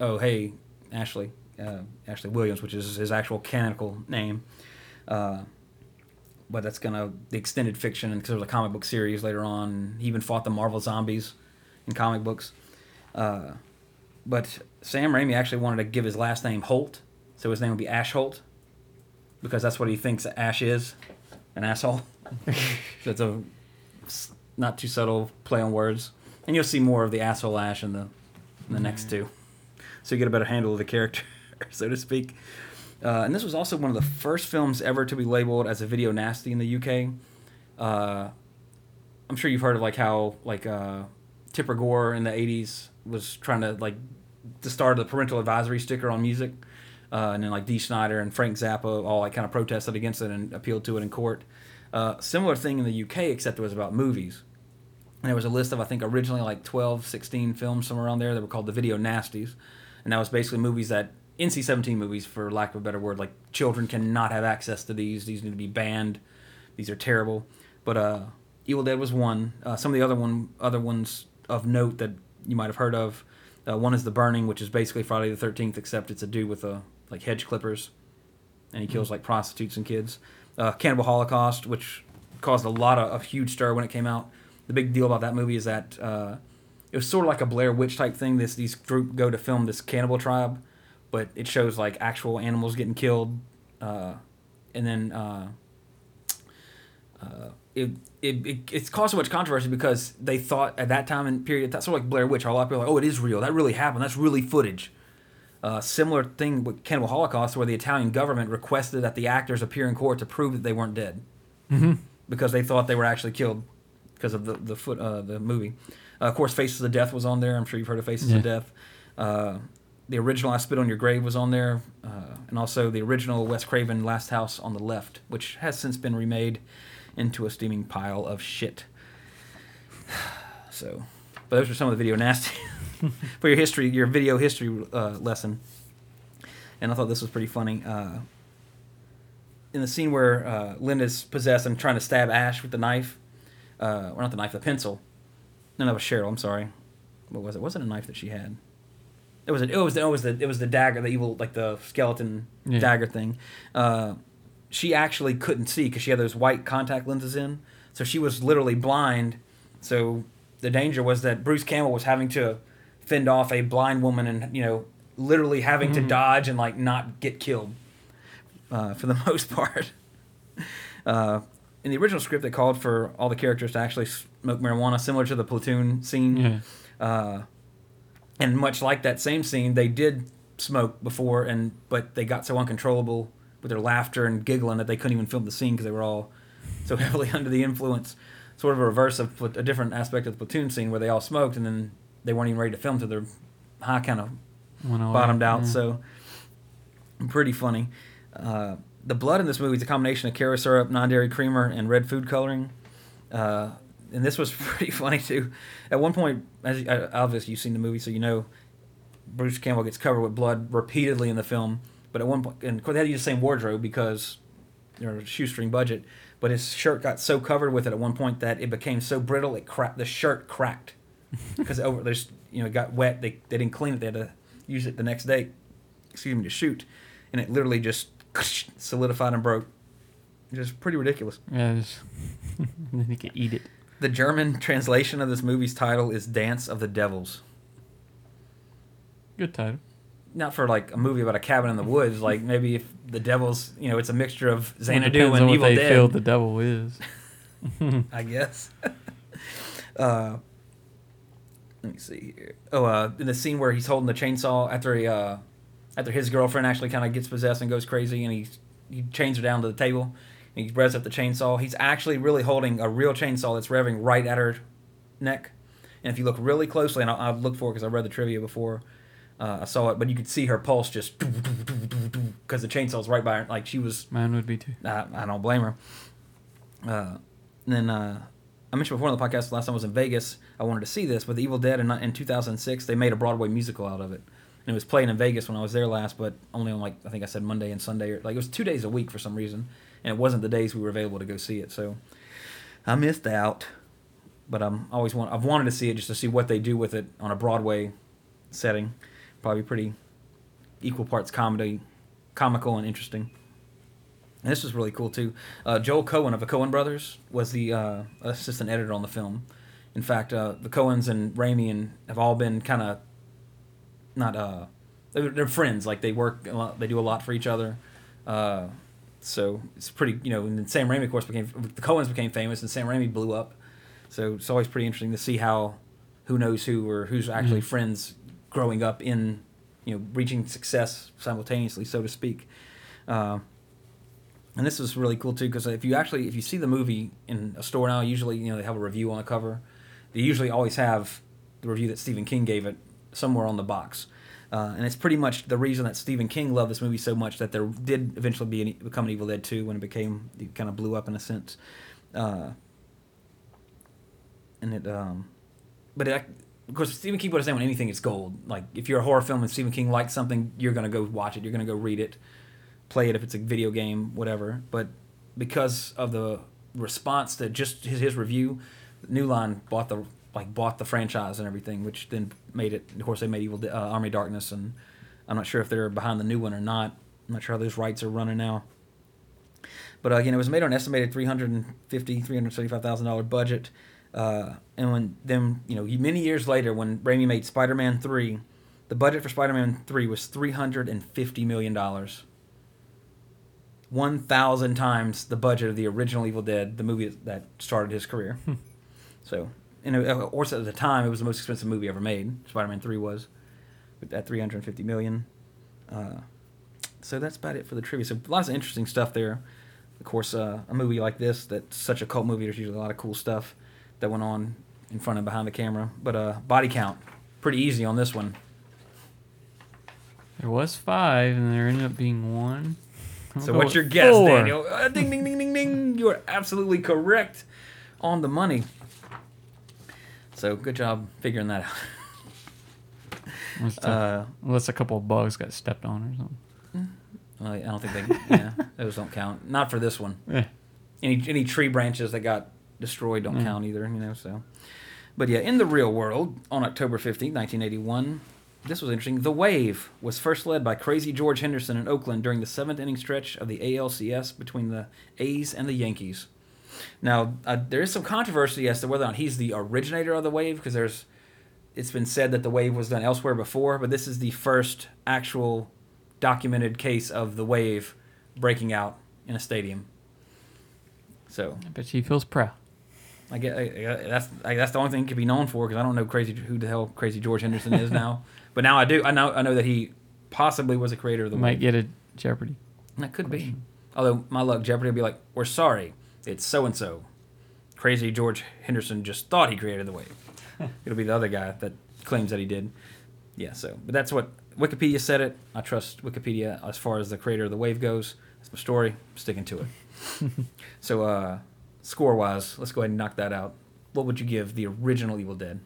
oh hey Ashley, uh, Ashley Williams, which is his actual canonical name. Uh, but that's gonna the extended fiction because there was a comic book series later on. He even fought the Marvel zombies in comic books. Uh, but Sam Raimi actually wanted to give his last name Holt, so his name would be Ash Holt, because that's what he thinks Ash is, an asshole. That's a not too subtle play on words, and you'll see more of the asshole Ash in the in the next two, so you get a better handle of the character, so to speak. Uh, and this was also one of the first films ever to be labeled as a video nasty in the UK. Uh, I'm sure you've heard of like how like uh, Tipper Gore in the '80s was trying to like to start the parental advisory sticker on music, uh, and then like Dee Snider and Frank Zappa all like kind of protested against it and appealed to it in court. Uh, similar thing in the UK, except it was about movies. And there was a list of I think originally like 12, 16 films somewhere around there that were called the video nasties, and that was basically movies that NC-17 movies, for lack of a better word, like children cannot have access to these. These need to be banned. These are terrible. But uh, Evil Dead was one. Uh, some of the other one, other ones of note that you might have heard of. Uh, one is The Burning, which is basically Friday the Thirteenth, except it's a dude with a like hedge clippers, and he kills like prostitutes and kids. Uh, Cannibal Holocaust, which caused a lot of a huge stir when it came out. The big deal about that movie is that uh, it was sort of like a Blair Witch type thing. This these group go to film this cannibal tribe, but it shows like actual animals getting killed, uh, and then uh, uh, it, it, it it's caused so much controversy because they thought at that time and period that's sort of like Blair Witch. A lot of people are like, oh, it is real. That really happened. That's really footage. Uh, similar thing with Cannibal Holocaust, where the Italian government requested that the actors appear in court to prove that they weren't dead, because they thought they were actually killed because of the the foot uh, the movie. Uh, of course, Faces of Death was on there. I'm sure you've heard of Faces
Yeah.
of Death. Uh, the original I Spit on Your Grave was on there, uh, and also the original Wes Craven Last House on the Left, which has since been remade into a steaming pile of shit. So, but those are some of the video nasty for your history, your video history uh, lesson. And I thought this was pretty funny. Uh, in the scene where uh, Linda's possessed and trying to stab Ash with the knife, uh, or not the knife, the pencil. No, that was Cheryl. I'm sorry. What was it? It wasn't a knife that she had. It was a, it was it was the it was the dagger, the evil like the skeleton
Yeah.
dagger thing. Uh, she actually couldn't see because she had those white contact lenses in, so she was literally blind. So the danger was that Bruce Campbell was having to fend off a blind woman and you know literally having to dodge and like not get killed uh, for the most part. Uh, in the original script, they called for all the characters to actually smoke marijuana, similar to the platoon scene.
Yeah.
Uh, and much like that same scene, they did smoke before, and but they got so uncontrollable with their laughter and giggling that they couldn't even film the scene because they were all so heavily under the influence. Sort of a reverse of a different aspect of the platoon scene where they all smoked and then they weren't even ready to film till their high kind of bottomed out.
yeah.
So pretty funny. Uh, the blood in this movie is a combination of Karo syrup, non-dairy creamer, and red food coloring. Uh, and this was pretty funny too. At one point, as you- uh, obviously you've seen the movie, so you know Bruce Campbell gets covered with blood repeatedly in the film. But at one point, and of course they had to use the same wardrobe because they're a shoestring budget. But his shirt got so covered with it at one point that it became so brittle it cracked. The shirt cracked because over there's you know it got wet. They they didn't clean it. They had to use it the next day. Excuse me to shoot, and it literally just solidified and broke. Just pretty ridiculous.
Yeah, just, then you could eat it.
The German translation of this movie's title is Dance of the Devils.
Good title.
Not for like a movie about a cabin in the woods. Like maybe if the devils, you know, it's a mixture of
Well,
Xanadu
depends
and
on what they
Dead.
feel the devil is.
I guess. uh, let me see here. Oh, uh, in the scene where he's holding the chainsaw after he, uh, after his girlfriend actually kind of gets possessed and goes crazy, and he he chains her down to the table, and he revs up the chainsaw. He's actually really holding a real chainsaw that's revving right at her neck. And if you look really closely, and I, I've looked for it because I read the trivia before, uh, I saw it, but you could see her pulse just because the chainsaw's right by her. Like she was
Mine would be too.
I, I don't blame her. Uh, and then uh, I mentioned before on the podcast last time I was in Vegas. I wanted to see this, but The Evil Dead in, in 2006 they made a Broadway musical out of it, and it was playing in Vegas when I was there last, but only on like I think I said Monday and Sunday, or like it was two days a week for some reason, and it wasn't the days we were available to go see it. So I missed out, but I'm always want I've wanted to see it just to see what they do with it on a Broadway setting. Probably pretty equal parts comedy, comical and interesting. And this was really cool too. Uh, Joel Coen of the Coen Brothers was the uh, assistant editor on the film. In fact, uh, the Coens and Raimi and have all been kind of not uh, they're, they're friends. Like they work, a lot, they do a lot for each other. Uh, so it's pretty, you know. And then Sam Raimi, of course, became the Coens became famous, and Sam Raimi blew up. So it's always pretty interesting to see how who knows who or who's actually
Mhm.
friends growing up in, you know, reaching success simultaneously, so to speak. And this was really cool too because if you actually if you see the movie in a store now, usually you know they have a review on the cover. They usually always have the review that Stephen King gave it somewhere on the box. Uh, and it's pretty much the reason that Stephen King loved this movie so much that there did eventually be an, become an Evil Dead 2 when it became it kind of blew up in a sense. Uh, and it um, but it, of course Stephen King his name on anything is gold. Like if you're a horror film and Stephen King likes something, you're gonna go watch it. You're gonna go read it, play it if it's a video game, whatever. But because of the response to just his, his review, New Line bought the like bought the franchise and everything, which then made it. Of course, they made Evil uh, Army Darkness, and I'm not sure if they're behind the new one or not. I'm not sure how those rights are running now. But uh, again, it was made on an estimated 350, 375 dollar budget. Uh, and when then you know many years later, when Raimi made Spider-Man three, the budget for Spider-Man three was 350 million dollars. 1,000 times the budget of the original Evil Dead, the movie that started his career. so, and of course, at the time, it was the most expensive movie ever made. Spider-Man Three was, with that 350 million. Uh, so that's about it for the trivia. So lots of interesting stuff there. Of course, uh, a movie like this that's such a cult movie. There's usually a lot of cool stuff that went on in front and behind the camera. But uh, body count, pretty easy on this one.
There was five, and there ended up being one. I'll
So what's your guess,
four.
Daniel? Uh, ding, ding, ding, ding, ding. You are absolutely correct on the money. So good job figuring that out.
Unless,
Uh,
unless a couple of bugs got stepped on or something.
I don't think they. Yeah, those don't count. Not for this one.
Eh.
Any any tree branches that got destroyed don't
Mm.
count either. You know. So, but yeah, in the real world, on October fifteenth, nineteen eighty one, this was interesting. The Wave was first led by Crazy George Henderson in Oakland during the seventh inning stretch of the ALCS between the A's and the Yankees. Now, uh, there is some controversy as to whether or not he's the originator of the Wave because there's. It's been said that the Wave was done elsewhere before, but this is the first actual documented case of the wave breaking out in a stadium. So
I bet he feels proud.
I get I, I- that's I, that's the only thing he could be known for because I don't know crazy who the hell Crazy George Henderson is now, but now I do. I know I know that he possibly was a creator of the wave.
Might get a Jeopardy.
That could be. Although my luck, Jeopardy will be like, "We're sorry, it's so and so." Crazy George Henderson just thought he created the wave. It'll be the other guy that claims that he did. Yeah. So, but that's what Wikipedia said. It. I trust Wikipedia as far as the creator of the wave goes. That's my story. I'm sticking to it. so, uh, score wise, let's go ahead and knock that out. What would you give the original Evil Dead?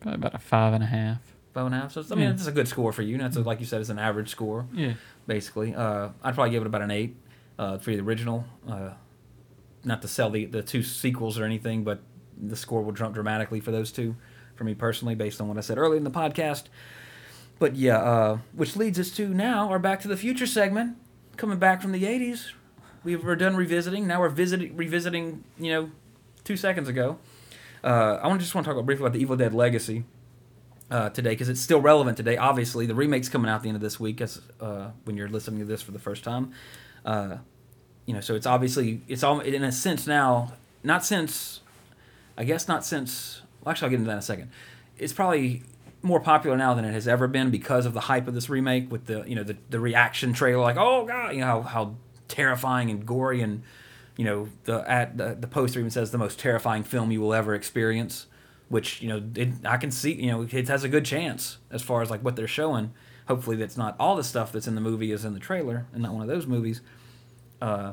Probably about a five and a half.
Five and a half. So I mean,
Yeah.
that's a good score for you. That's a, like you said, it's an average score.
Yeah.
basically. Uh, I'd probably give it about an eight uh, for the original. Uh, not to sell the the two sequels or anything, but the score will jump dramatically for those two, for me personally, based on what I said earlier in the podcast. But yeah, uh, which leads us to now our Back to the Future segment, coming back from the '80s. We were done revisiting. Now we're visiting, revisiting. You know, two seconds ago. Uh, I want to just want to talk briefly about the Evil Dead Legacy uh, today because it's still relevant today. Obviously, the remake's coming out the end of this week as uh, when you're listening to this for the first time. Uh, you know, so it's obviously it's all in a sense now. Not since, I guess, not since. Well, actually, I'll get into that in a second. It's probably more popular now than it has ever been because of the hype of this remake with the you know the, the reaction trailer like oh god you know how, how terrifying and gory and you know the at the, the poster even says the most terrifying film you will ever experience which you know it, i can see you know it has a good chance as far as like what they're showing. Hopefully that's not all the stuff that's in the movie is in the trailer and not one of those movies. Uh,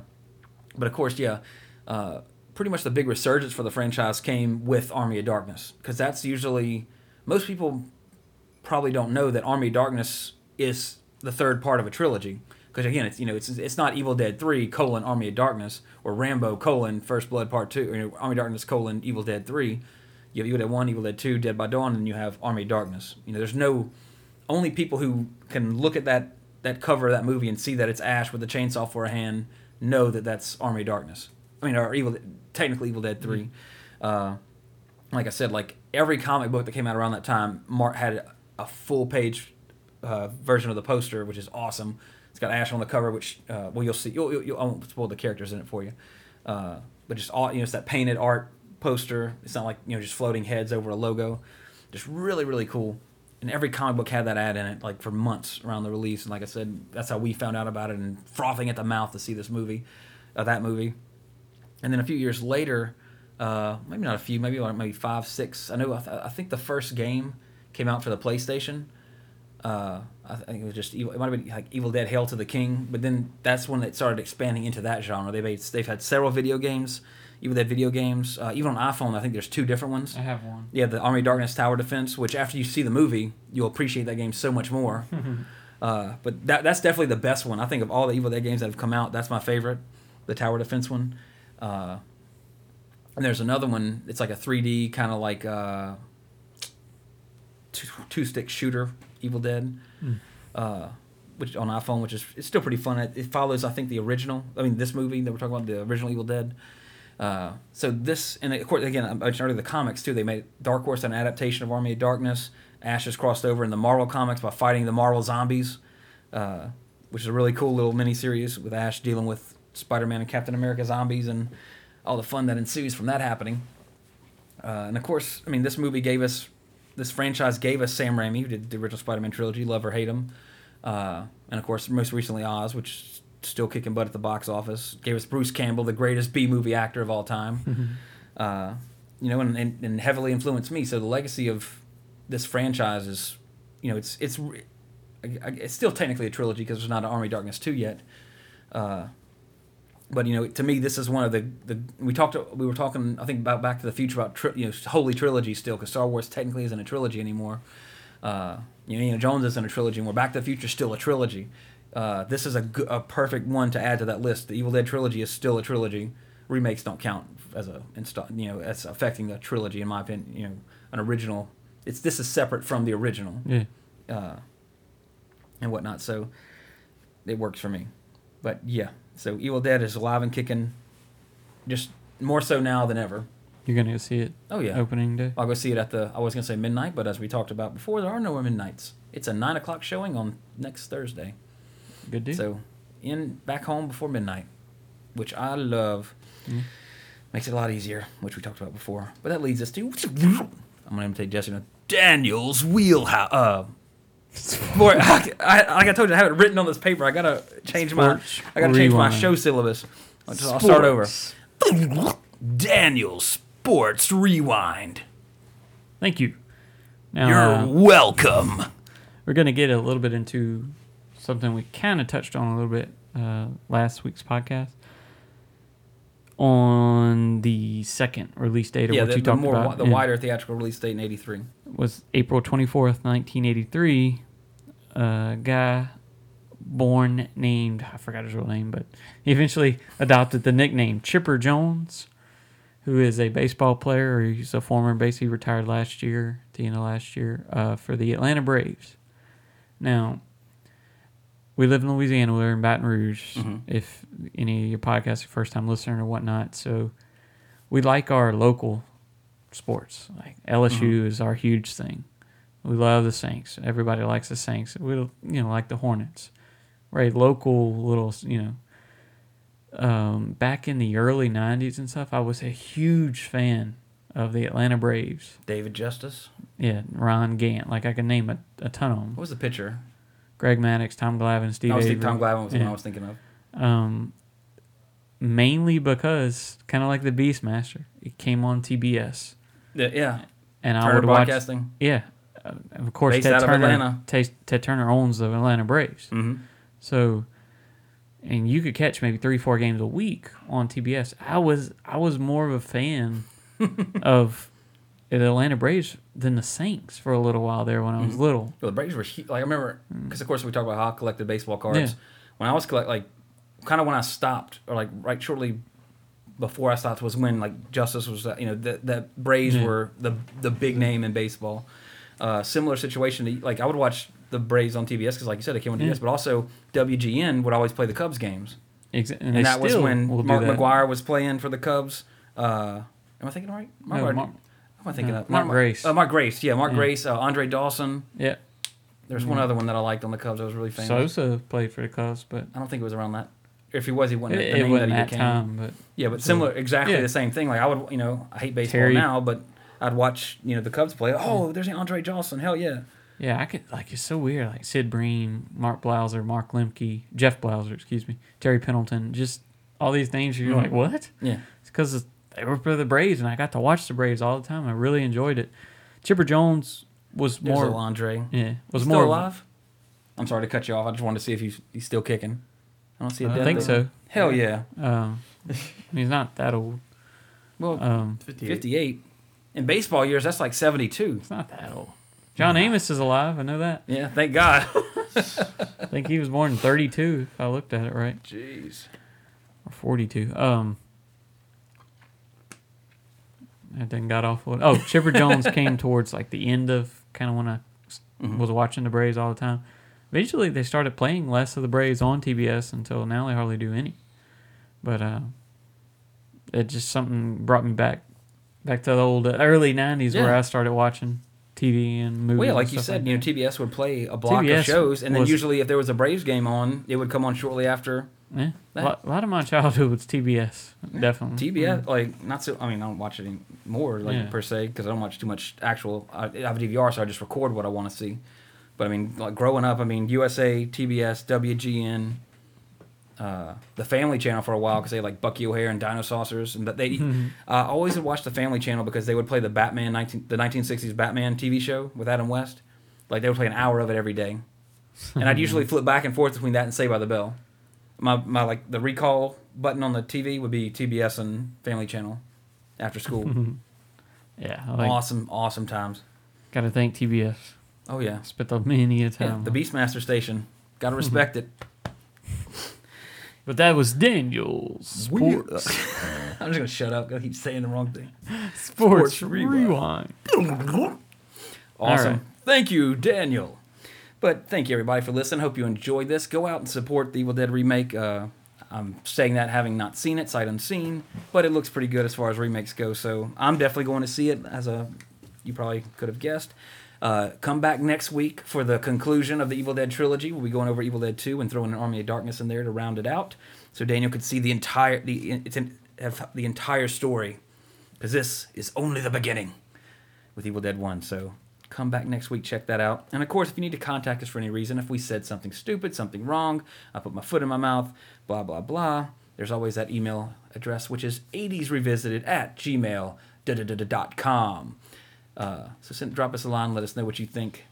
but of course yeah uh, pretty much the big resurgence for the franchise came with army of darkness because that's usually most people probably don't know that army of darkness is the third part of a trilogy. Because again it's you know it's it's not evil dead 3 colon army of darkness or rambo colon first blood part 2 or you know, army of darkness colon evil dead 3 you have evil dead 1 evil dead 2 dead by dawn and you have army of darkness you know there's no only people who can look at that that cover of that movie and see that it's ash with a chainsaw for a hand know that that's army of darkness i mean or evil technically evil dead 3 uh, like i said like every comic book that came out around that time Mark had a full page uh, version of the poster, which is awesome. It's got Ash on the cover, which uh, well you'll see. You'll, you'll, you'll, I won't spoil the characters in it for you, uh, but just all you know, it's that painted art poster. It's not like you know just floating heads over a logo. Just really really cool. And every comic book had that ad in it, like for months around the release. And like I said, that's how we found out about it and frothing at the mouth to see this movie, uh, that movie. And then a few years later, uh, maybe not a few, maybe like maybe five, six. I know. I, th- I think the first game came out for the PlayStation. Uh, I think it was just evil, it might have been like Evil Dead: Hail to the King, but then that's when it started expanding into that genre. They've made, they've had several video games, Evil Dead video games. Uh, even on iPhone, I think there's two different ones.
I have one.
Yeah, the Army of Darkness Tower Defense, which after you see the movie, you'll appreciate that game so much more. uh, but that that's definitely the best one. I think of all the Evil Dead games that have come out, that's my favorite, the Tower Defense one. Uh, and there's another one. It's like a 3D kind of like uh, two, two stick shooter, Evil Dead, uh, which on iPhone, which is it's still pretty fun. It, it follows, I think, the original. I mean, this movie that we're talking about, the original Evil Dead. Uh, so this, and of course, again, I mentioned earlier the comics too. They made Dark Horse an adaptation of Army of Darkness. Ash has crossed over in the Marvel comics by fighting the Marvel zombies, uh, which is a really cool little miniseries with Ash dealing with Spider-Man and Captain America zombies and all the fun that ensues from that happening. Uh, and of course, I mean, this movie gave us, this franchise gave us Sam Raimi, who did the original Spider-Man trilogy, love or hate him, uh, and of course, most recently Oz, which still kicking butt at the box office. Gave us Bruce Campbell, the greatest B movie actor of all time. uh, you know, and, and, and heavily influenced me. So the legacy of this franchise is, you know, it's it's re- I- I- it's still technically a trilogy because there's not an Army of Darkness two yet. Uh, but you know, to me, this is one of the the we talked we were talking I think about Back to the Future about tri- you know holy trilogy still because Star Wars technically isn't a trilogy anymore. Uh, you know, Indiana Jones isn't a trilogy anymore. Back to the Future still a trilogy. Uh, this is a, g- a perfect one to add to that list. The Evil Dead trilogy is still a trilogy. Remakes don't count as a you know as affecting a trilogy in my opinion. You know, an original. It's this is separate from the original
Yeah.
uh, and whatnot. So it works for me. But yeah, so Evil Dead is alive and kicking, just more so now than ever.
You're gonna go see it.
Oh yeah,
Opening day.
I'll go see it at the. I was gonna say midnight, but as we talked about before, there are no midnights. It's a nine o'clock showing on next Thursday.
Good deal.
So in back home before midnight, which I love. Makes it a lot easier, which we talked about before. But that leads us to I'm gonna imitate Jesse. Daniel's wheelhouse. Uh, sport. I, I, like I told you, I have it written on this paper. I gotta change
Sports
my. I gotta change my show syllabus. I'll, I'll start over. Daniel's Sports Rewind.
Thank you. Now,
You're
uh,
welcome.
we're going to get a little bit into something we kind of touched on a little bit uh, last week's podcast on the second release date of
Yeah,
what
the,
you
the
talked
more
about.
the wider theatrical release date in '83.
was April 24th, 1983. A guy born named, I forgot his real name, but he eventually adopted the nickname Chipper Jones, who is a baseball player. Or he's a former base. He retired last year, at the end of last year, uh, for the Atlanta Braves. Now, we live in Louisiana. We're in Baton Rouge. If any of your podcasts are first time listener or whatnot, so we like our local sports. Like LSU is our huge thing. We love the Saints. Everybody likes the Saints. We you know like the Hornets. Right, local little you know. Um, back in the early '90s and stuff, I was a huge fan of the Atlanta Braves.
David Justice.
Yeah, Ron Gant. Like I can name a, a ton of them.
What was the pitcher?
Greg Maddux, Tom Glavine, Steve.
No, Steve
Avery.
Tom Glavine was the one I was thinking of.
Um, mainly because kind of like the Beastmaster, it came on TBS,
Yeah, yeah.
and I
Turner
would watch.
Broadcasting.
Yeah, uh, of course.
Based
Ted Turner. Ted, Ted Turner owns the Atlanta Braves,
Mm-hmm.
so and you could catch maybe three, four games a week on TBS. I was I was more of a fan of the Atlanta Braves than the Saints for a little while there when I
Mm-hmm.
was little.
Well, the Braves were like I remember because of course we talk about how I collected baseball cards.
Yeah.
When I was collect like kind of when I stopped or like right shortly before I stopped was when like Justice was uh, you know the the Braves
Yeah.
were the the big name in baseball. Uh, similar situation to like I would watch the Braves on TBS because like you said it came on
Yeah.
TBS, but also WGN would always play the Cubs games,
Exactly,
and,
they
that was when Mark
that.
McGwire was playing for the Cubs. Uh, am I thinking right?
No,
McGwire-
Mark-
am I thinking
no,
of?
Mark Grace.
Uh, Mark Grace, yeah, Mark. Grace, uh, Andre Dawson.
Yeah,
There's one other one that I liked on the Cubs. I was really famous.
Sosa played for the Cubs, but
I don't think it was around that. If he was, he
it,
wasn't the
it
name
wasn't
that he
that
became.
time. But
Yeah, but
So-
similar, exactly
yeah.
the same thing. Like I would, you know, I hate baseball
Terry-
now, but I'd watch, you know, the Cubs play. Oh, there's Andre Dawson. Hell yeah.
Yeah, I could like it's so weird. Like Sid Bream, Mark Blauser, Mark Lemke, Jeff Blauser, excuse me, Terry Pendleton, just all these names. You're like, what?
Yeah.
It's because they were for the Braves, and I got to watch the Braves all the time. I really enjoyed it. Chipper Jones was
There's
more,
little Andre.
yeah, was
He's
more
still alive. I'm sorry to cut you off. I just wanted to see if he's he's still kicking. I don't see a
I
I
think
date.
so.
Hell yeah.
Um, he's not that old.
Well,
Um,
58. In baseball years, that's like 72.
it's not that old. John Amos is alive. I know that.
Yeah, thank God.
I think he was born in 32, if I looked at it right.
Jeez.
or 42. Um, I then got off. Oh, Chipper Jones came towards like the end of kind of when I s- was watching the Braves all the time. Eventually, they started playing less of the Braves on TBS until now they hardly do any. But uh, it just something brought me back, back to the old uh, early '90s where I started watching TV and movies.
Well, yeah, like you said,
like
you know. TBS would play a block
TBS
of shows, and then usually if there was a Braves game on, it would come on shortly after.
Yeah, a lot, a lot of my childhood was TBS, definitely.
TBS, like not so. I mean, I don't watch it anymore, like
Yeah.
per se, because I don't watch too much actual. I, I have a DVR, so I just record what I want to see. But I mean, like growing up, I mean, USA, TBS, WGN, uh, the Family Channel for a while because they had like Bucky O'Hare and Dinosaucers, and that they
Mm-hmm.
uh, always would watch the Family Channel because they would play the Batman 19, the 1960s Batman TV show with Adam West. Like they would play an hour of it every day, and I'd usually flip back and forth between that and Saved by the Bell. My my like the recall button on the TV would be TBS and Family Channel after school.
Yeah, I like,
awesome, awesome times.
got to thank TBS.
Oh yeah,
Spent the many a
yeah
time.
the Beastmaster station. Got to respect it.
But that was Daniel's uh, Sports,
I'm just gonna shut up. I keep saying the wrong thing.
Sports,
Sports Rewind.
Rewind.
Awesome.
right.
Thank you, Daniel. But thank you, everybody, for listening. Hope you enjoyed this. Go out and support the Evil Dead remake. Uh, I'm saying that having not seen it, sight unseen, but it looks pretty good as far as remakes go. So I'm definitely going to see it, as a you probably could have guessed. Uh, come back next week for the conclusion of the Evil Dead trilogy. We'll be going over Evil Dead 2 and throwing an Army of Darkness in there to round it out. So Daniel could see the entire the it's in, have the entire story because this is only the beginning with Evil Dead 1. So come back next week, check that out. And of course, if you need to contact us for any reason, if we said something stupid, something wrong, I put my foot in my mouth, blah, blah, blah, there's always that email address, which is 80srevisited at gmail.com. Uh, so send, drop us a line, let us know what you think,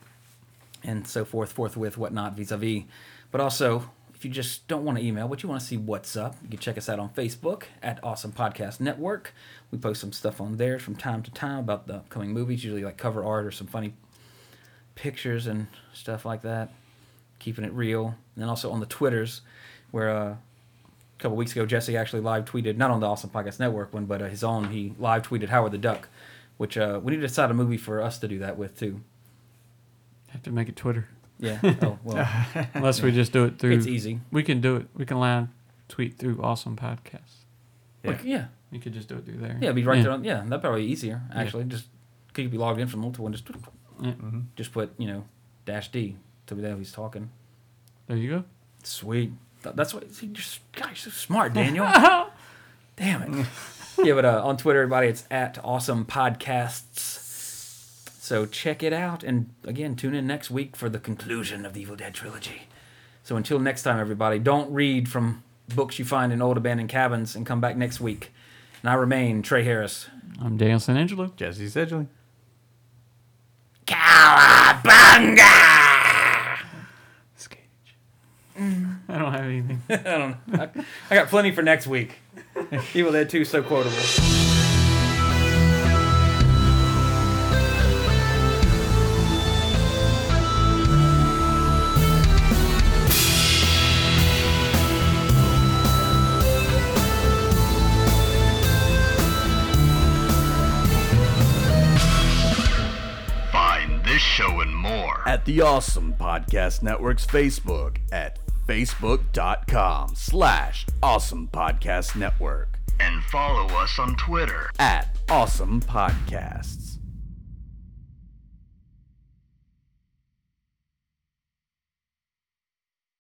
and so forth, forthwith, whatnot, vis a vis. But also, you just don't want to email, but you want to see what's up, you can check us out on Facebook at Awesome Podcast Network. We post some stuff on there from time to time about the upcoming movies, usually like cover art or some funny pictures and stuff like that, keeping it real. And then also on the Twitters, where uh, a couple weeks ago Jesse actually live tweeted, not on the Awesome Podcast Network one, but uh, his own. He live tweeted Howard the Duck, which uh, we need to decide a movie for us to do that with too.
Have to make it Twitter.
Yeah. Oh well.
Unless we just do it through.
It's easy.
We can do it. We can live tweet through Awesome Podcasts.
Like, yeah.
You could just do it through there.
Yeah, it'd be right there on. Yeah, that'd probably be easier actually. Just could be logged in from multiple and just
Yeah.
just put you know dash D to be there he's talking.
There you go.
Sweet. That's what. See, you're, God, you're so smart, Daniel. Damn it. yeah, but uh, on Twitter, everybody, it's at Awesome Podcasts. So check it out, and again, tune in next week for the conclusion of the Evil Dead trilogy. So until next time, everybody, don't read from books you find in old abandoned cabins, and come back next week. And I remain Trey Harris.
I'm Daniel Santangelo.
Jesse Seidule. Mm.
I don't have anything.
I don't know. I, I got plenty for next week. Evil Dead 2 so quotable.
The Awesome Podcast Network's Facebook at facebook.com slash awesome podcast network
And follow us on Twitter.
at awesome podcasts.